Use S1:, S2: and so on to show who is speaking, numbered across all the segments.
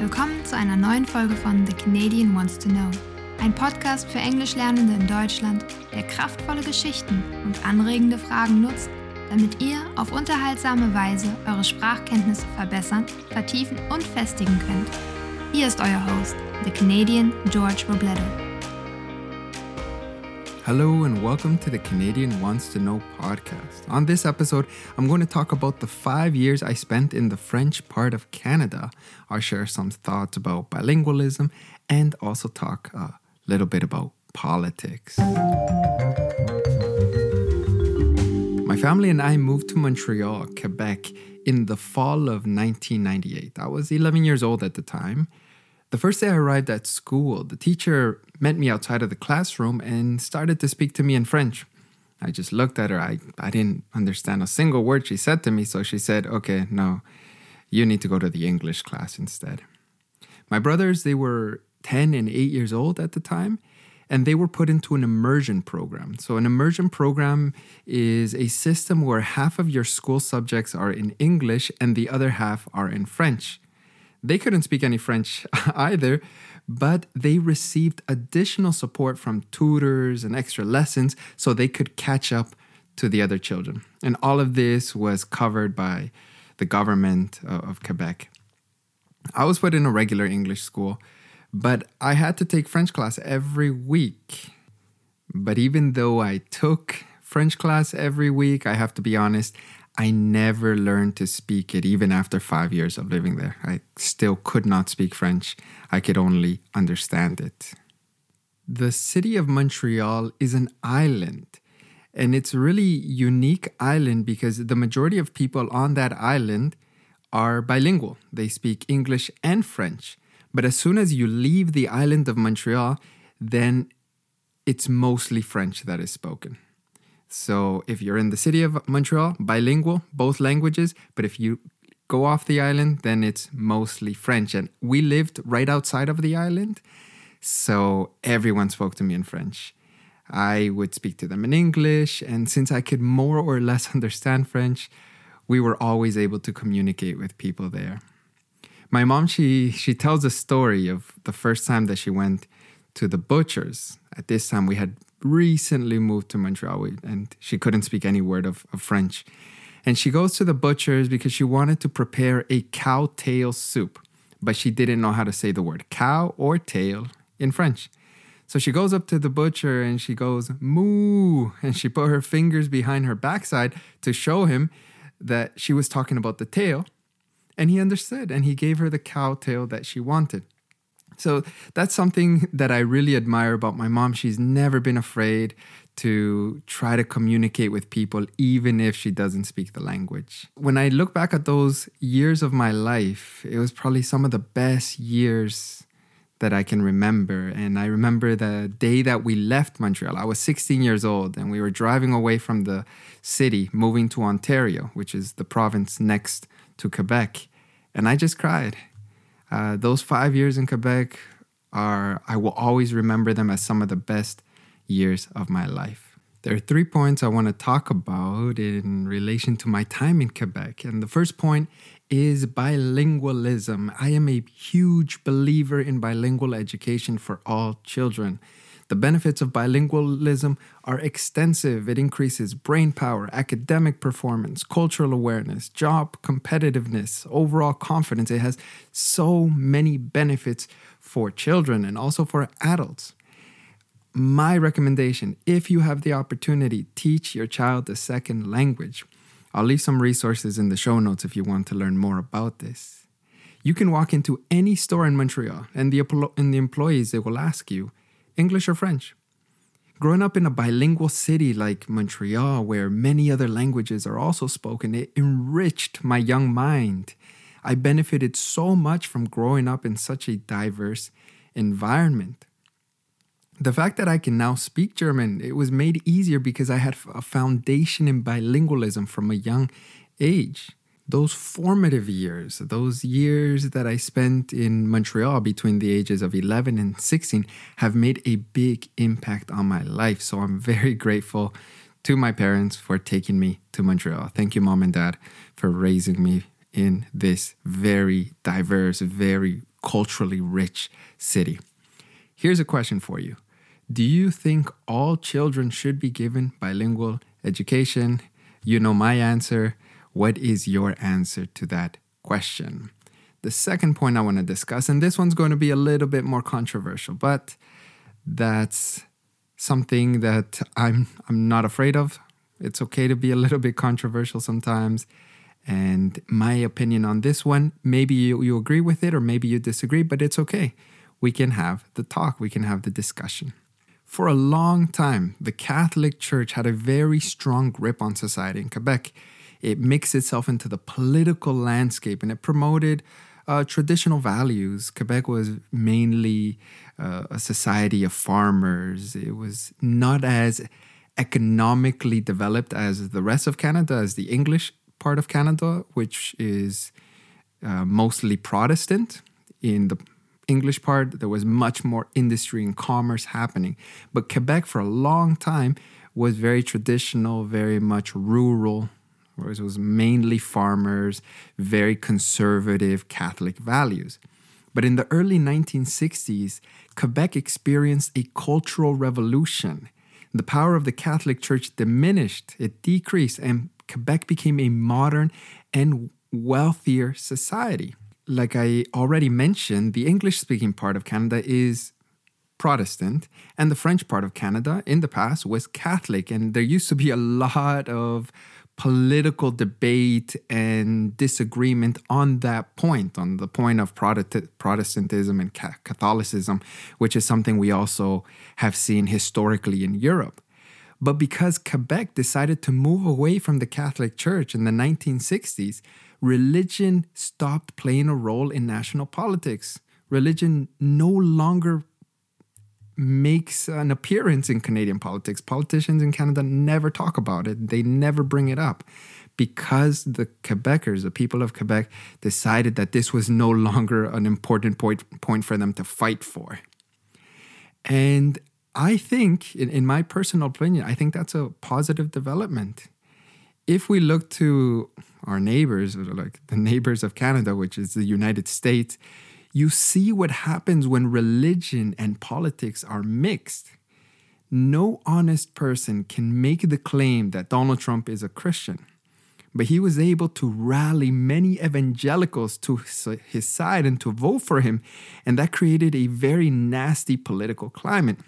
S1: Willkommen zu einer neuen Folge von The Canadian Wants to Know, ein Podcast für Englischlernende in Deutschland, der kraftvolle Geschichten und anregende Fragen nutzt, damit ihr auf unterhaltsame Weise eure Sprachkenntnisse verbessern, vertiefen und festigen könnt. Hier ist euer Host, The Canadian George Robledo.
S2: Hello and welcome to the Canadian Wants to Know podcast. On this episode, I'm going to talk about the five years I spent in the French part of Canada. I'll share some thoughts about bilingualism and also talk a little bit about politics. My family and I moved to Montreal, Quebec in the fall of 1998. I was 11 years old at the time. The first day I arrived at school, the teacher met me outside of the classroom and started to speak to me in French. I just looked at her. I, I didn't understand a single word she said to me, so she said, Okay, no, you need to go to the English class instead. My brothers, they were 10 and 8 years old at the time, and they were put into an immersion program. So, an immersion program is a system where half of your school subjects are in English and the other half are in French. They couldn't speak any French either, but they received additional support from tutors and extra lessons so they could catch up to the other children. And all of this was covered by the government of Quebec. I was put in a regular English school, but I had to take French class every week. But even though I took French class every week, I have to be honest, I never learned to speak it even after five years of living there. I still could not speak French, I could only understand it. The city of Montreal is an island, and it's really unique island because the majority of people on that island are bilingual. They speak English and French. But as soon as you leave the island of Montreal, then it's mostly French that is spoken. So if you're in the city of Montreal, bilingual, both languages, but if you go off the island, then it's mostly French. And we lived right outside of the island, so everyone spoke to me in French. I would speak to them in English, and since I could more or less understand French, we were always able to communicate with people there. My mom, she she tells a story of the first time that she went to the butchers. At this time, we had recently moved to Montreal and she couldn't speak any word of, of French. And she goes to the butcher's because she wanted to prepare a cow tail soup, but she didn't know how to say the word cow or tail in French. So she goes up to the butcher and she goes, moo. And she put her fingers behind her backside to show him that she was talking about the tail. And he understood and he gave her the cow tail that she wanted. So that's something that I really admire about my mom. She's never been afraid to try to communicate with people, even if she doesn't speak the language. When I look back at those years of my life, it was probably some of the best years that I can remember. And I remember the day that we left Montreal. I was 16 years old and we were driving away from the city, moving to Ontario, which is the province next to Quebec. And I just cried. Uh, those five years in Quebec are, I will always remember them as some of the best years of my life. There are three points I want to talk about in relation to my time in Quebec. And the first point is bilingualism. I am a huge believer in bilingual education for all children. The benefits of bilingualism are extensive. It increases brain power, academic performance, cultural awareness, job competitiveness, overall confidence. It has so many benefits for children and also for adults. My recommendation if you have the opportunity, teach your child a second language. I'll leave some resources in the show notes if you want to learn more about this. You can walk into any store in Montreal, and the, and the employees they will ask you, English or French. Growing up in a bilingual city like Montreal, where many other languages are also spoken, it enriched my young mind. I benefited so much from growing up in such a diverse environment. The fact that I can now speak German, it was made easier because I had a foundation in bilingualism from a young age those formative years, those years that I spent in Montreal between the ages of 11 and 16, have made a big impact on my life. So I'm very grateful to my parents for taking me to Montreal. Thank you, mom and dad, for raising me in this very diverse, very culturally rich city. Here's a question for you Do you think all children should be given bilingual education? You know my answer. What is your answer to that question? The second point I want to discuss, and this one's going to be a little bit more controversial, but that's something that I'm I'm not afraid of. It's okay to be a little bit controversial sometimes. And my opinion on this one, maybe you, you agree with it or maybe you disagree, but it's okay. We can have the talk, we can have the discussion. For a long time, the Catholic Church had a very strong grip on society in Quebec. It mixed itself into the political landscape and it promoted uh, traditional values. Quebec was mainly uh, a society of farmers. It was not as economically developed as the rest of Canada, as the English part of Canada, which is uh, mostly Protestant. In the English part, there was much more industry and commerce happening. But Quebec, for a long time, was very traditional, very much rural, whereas it was mainly farmers, very conservative Catholic values. But in the early 1960s, Quebec experienced a cultural revolution. The power of the Catholic Church diminished, it decreased, and Quebec became a modern and wealthier society. Like I already mentioned, the English speaking part of Canada is Protestant, and the French part of Canada in the past was Catholic. And there used to be a lot of political debate and disagreement on that point, on the point of Protestantism and Catholicism, which is something we also have seen historically in Europe. But because Quebec decided to move away from the Catholic Church in the 1960s, religion stopped playing a role in national politics. Religion no longer makes an appearance in Canadian politics. Politicians in Canada never talk about it, they never bring it up because the Quebecers, the people of Quebec, decided that this was no longer an important point, point for them to fight for. And I think, in, in my personal opinion, I think that's a positive development. If we look to our neighbors, like the neighbors of Canada, which is the United States, you see what happens when religion and politics are mixed. No honest person can make the claim that Donald Trump is a Christian, but he was able to rally many evangelicals to his side and to vote for him, and that created a very nasty political climate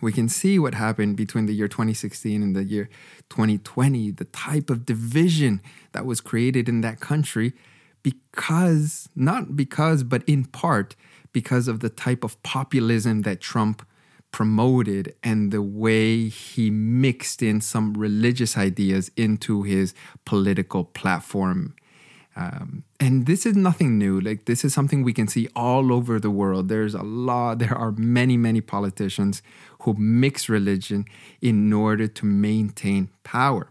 S2: we can see what happened between the year 2016 and the year 2020, the type of division that was created in that country because, not because, but in part because of the type of populism that Trump promoted and the way he mixed in some religious ideas into his political platform um, and this is nothing new. Like this is something we can see all over the world. There's a lot. There are many, many politicians who mix religion in order to maintain power.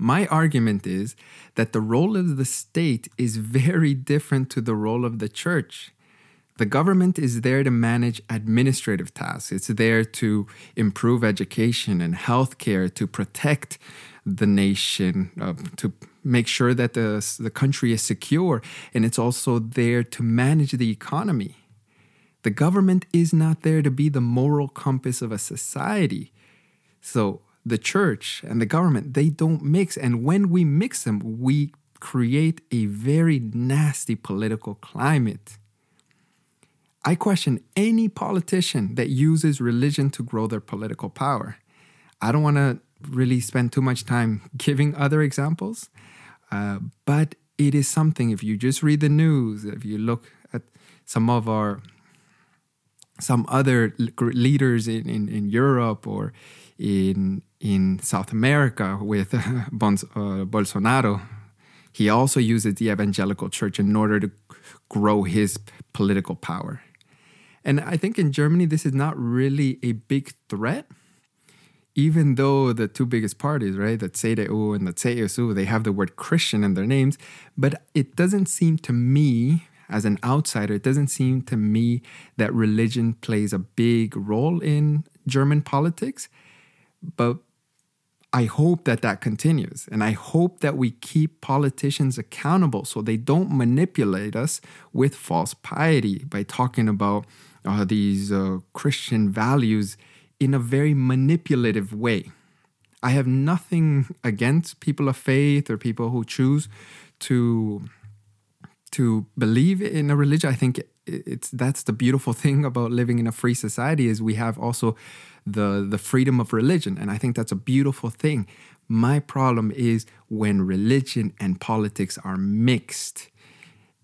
S2: My argument is that the role of the state is very different to the role of the church. The government is there to manage administrative tasks. It's there to improve education and healthcare, to protect the nation, uh, to make sure that the, the country is secure, and it's also there to manage the economy. The government is not there to be the moral compass of a society. So the church and the government, they don't mix. And when we mix them, we create a very nasty political climate. I question any politician that uses religion to grow their political power. I don't want to really spend too much time giving other examples, uh, but it is something. If you just read the news, if you look at some of our some other leaders in, in, in Europe or in in South America with uh, Bolsonaro, he also uses the evangelical church in order to grow his political power. And I think in Germany, this is not really a big threat even though the two biggest parties, right, the CDU and the CSU, they have the word Christian in their names, but it doesn't seem to me, as an outsider, it doesn't seem to me that religion plays a big role in German politics. But I hope that that continues. And I hope that we keep politicians accountable so they don't manipulate us with false piety by talking about uh, these uh, Christian values in a very manipulative way. I have nothing against people of faith or people who choose to to believe in a religion. I think it's that's the beautiful thing about living in a free society is we have also the the freedom of religion and I think that's a beautiful thing. My problem is when religion and politics are mixed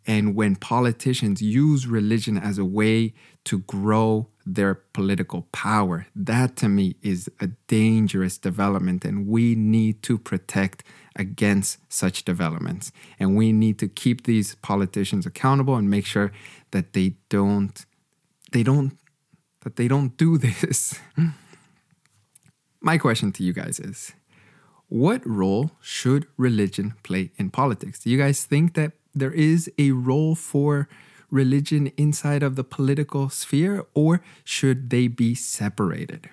S2: and when politicians use religion as a way to grow their political power. That to me is a dangerous development, and we need to protect against such developments. And we need to keep these politicians accountable and make sure that they don't they don't that they don't do this. My question to you guys is what role should religion play in politics? Do you guys think that there is a role for religion inside of the political sphere, or should they be separated?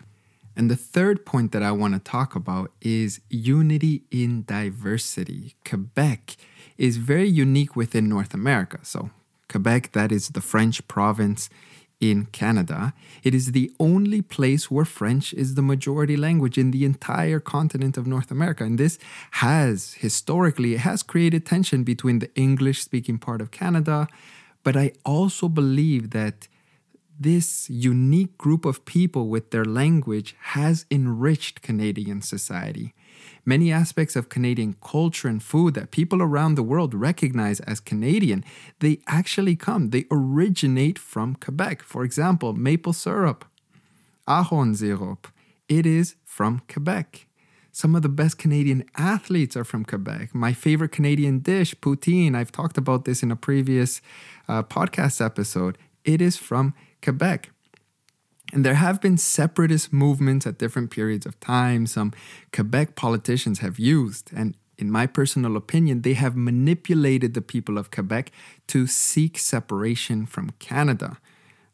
S2: And the third point that I want to talk about is unity in diversity. Quebec is very unique within North America. So, Quebec, that is the French province in Canada. It is the only place where French is the majority language in the entire continent of North America. And this has historically it has created tension between the English speaking part of Canada, but I also believe that this unique group of people with their language has enriched Canadian society. Many aspects of Canadian culture and food that people around the world recognize as Canadian, they actually come, they originate from Quebec. For example, maple syrup, ahornsirup, it is from Quebec. Some of the best Canadian athletes are from Quebec. My favorite Canadian dish, poutine, I've talked about this in a previous uh, podcast episode, it is from Quebec. And there have been separatist movements at different periods of time. Some Quebec politicians have used, and in my personal opinion, they have manipulated the people of Quebec to seek separation from Canada.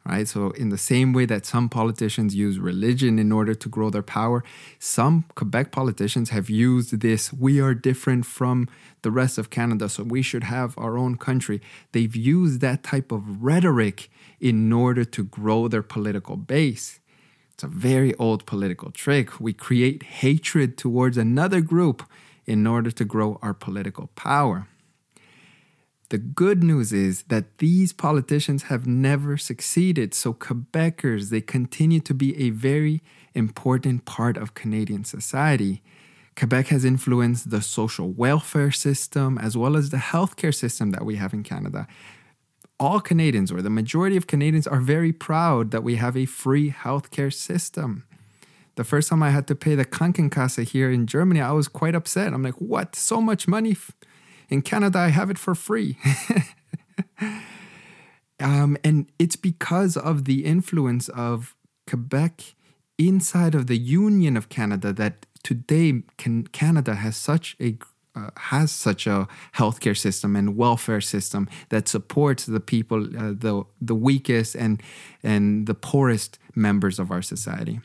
S2: Right? So, in the same way that some politicians use religion in order to grow their power, some Quebec politicians have used this we are different from the rest of Canada, so we should have our own country. They've used that type of rhetoric in order to grow their political base. It's a very old political trick. We create hatred towards another group in order to grow our political power. The good news is that these politicians have never succeeded. So, Quebecers, they continue to be a very important part of Canadian society. Quebec has influenced the social welfare system as well as the healthcare system that we have in Canada all Canadians, or the majority of Canadians, are very proud that we have a free healthcare system. The first time I had to pay the Krankenkasse here in Germany, I was quite upset. I'm like, what? So much money? In Canada, I have it for free. um, and it's because of the influence of Quebec inside of the Union of Canada that today can, Canada has such a uh, has such a healthcare system and welfare system that supports the people, uh, the the weakest and and the poorest members of our society.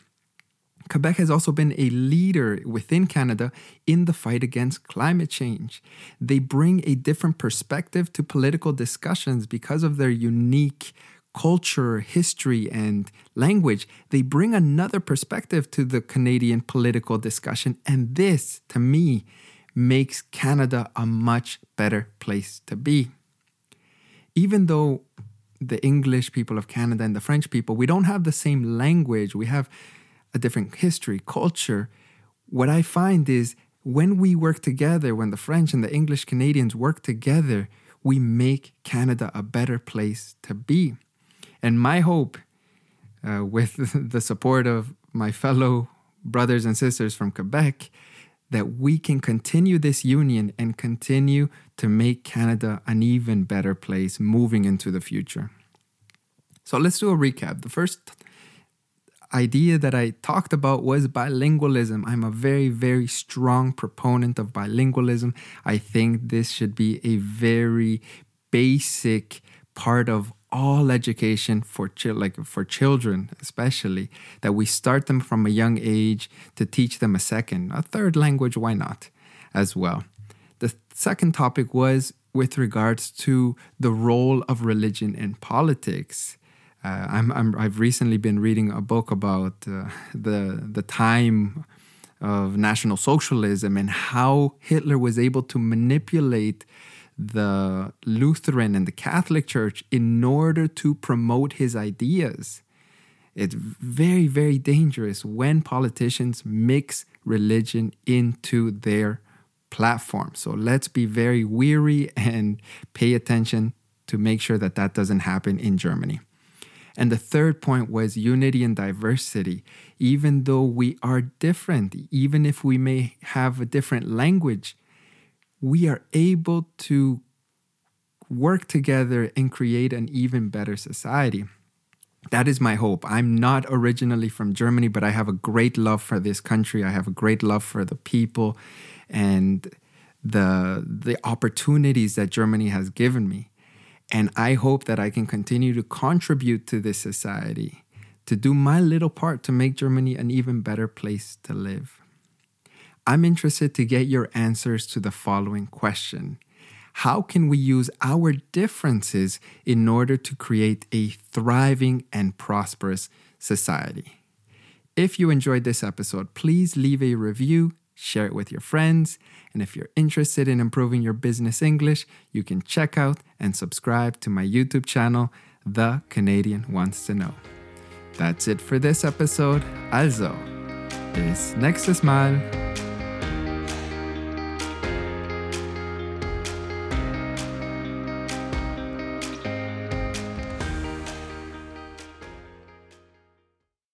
S2: Quebec has also been a leader within Canada in the fight against climate change. They bring a different perspective to political discussions because of their unique culture, history, and language. They bring another perspective to the Canadian political discussion. And this, to me, makes Canada a much better place to be. Even though the English people of Canada and the French people, we don't have the same language, we have a different history, culture. What I find is when we work together, when the French and the English Canadians work together, we make Canada a better place to be. And my hope, uh, with the support of my fellow brothers and sisters from Quebec, that we can continue this union and continue to make Canada an even better place moving into the future. So let's do a recap. The first idea that I talked about was bilingualism. I'm a very, very strong proponent of bilingualism. I think this should be a very basic part of all education for like for children especially that we start them from a young age to teach them a second, a third language, why not, as well. The second topic was with regards to the role of religion in politics. Uh, I'm, I'm, I've recently been reading a book about uh, the the time of National Socialism and how Hitler was able to manipulate the Lutheran and the Catholic Church in order to promote his ideas. It's very, very dangerous when politicians mix religion into their platform. So let's be very weary and pay attention to make sure that that doesn't happen in Germany. And the third point was unity and diversity. Even though we are different, even if we may have a different language, we are able to work together and create an even better society. That is my hope. I'm not originally from Germany, but I have a great love for this country. I have a great love for the people and the the opportunities that Germany has given me. And I hope that I can continue to contribute to this society, to do my little part to make Germany an even better place to live. I'm interested to get your answers to the following question How can we use our differences in order to create a thriving and prosperous society? If you enjoyed this episode, please leave a review, share it with your friends, and if you're interested in improving your business English, you can check out and subscribe to my YouTube channel, The Canadian Wants to Know. That's it for this episode. Also, bis nächstes Mal.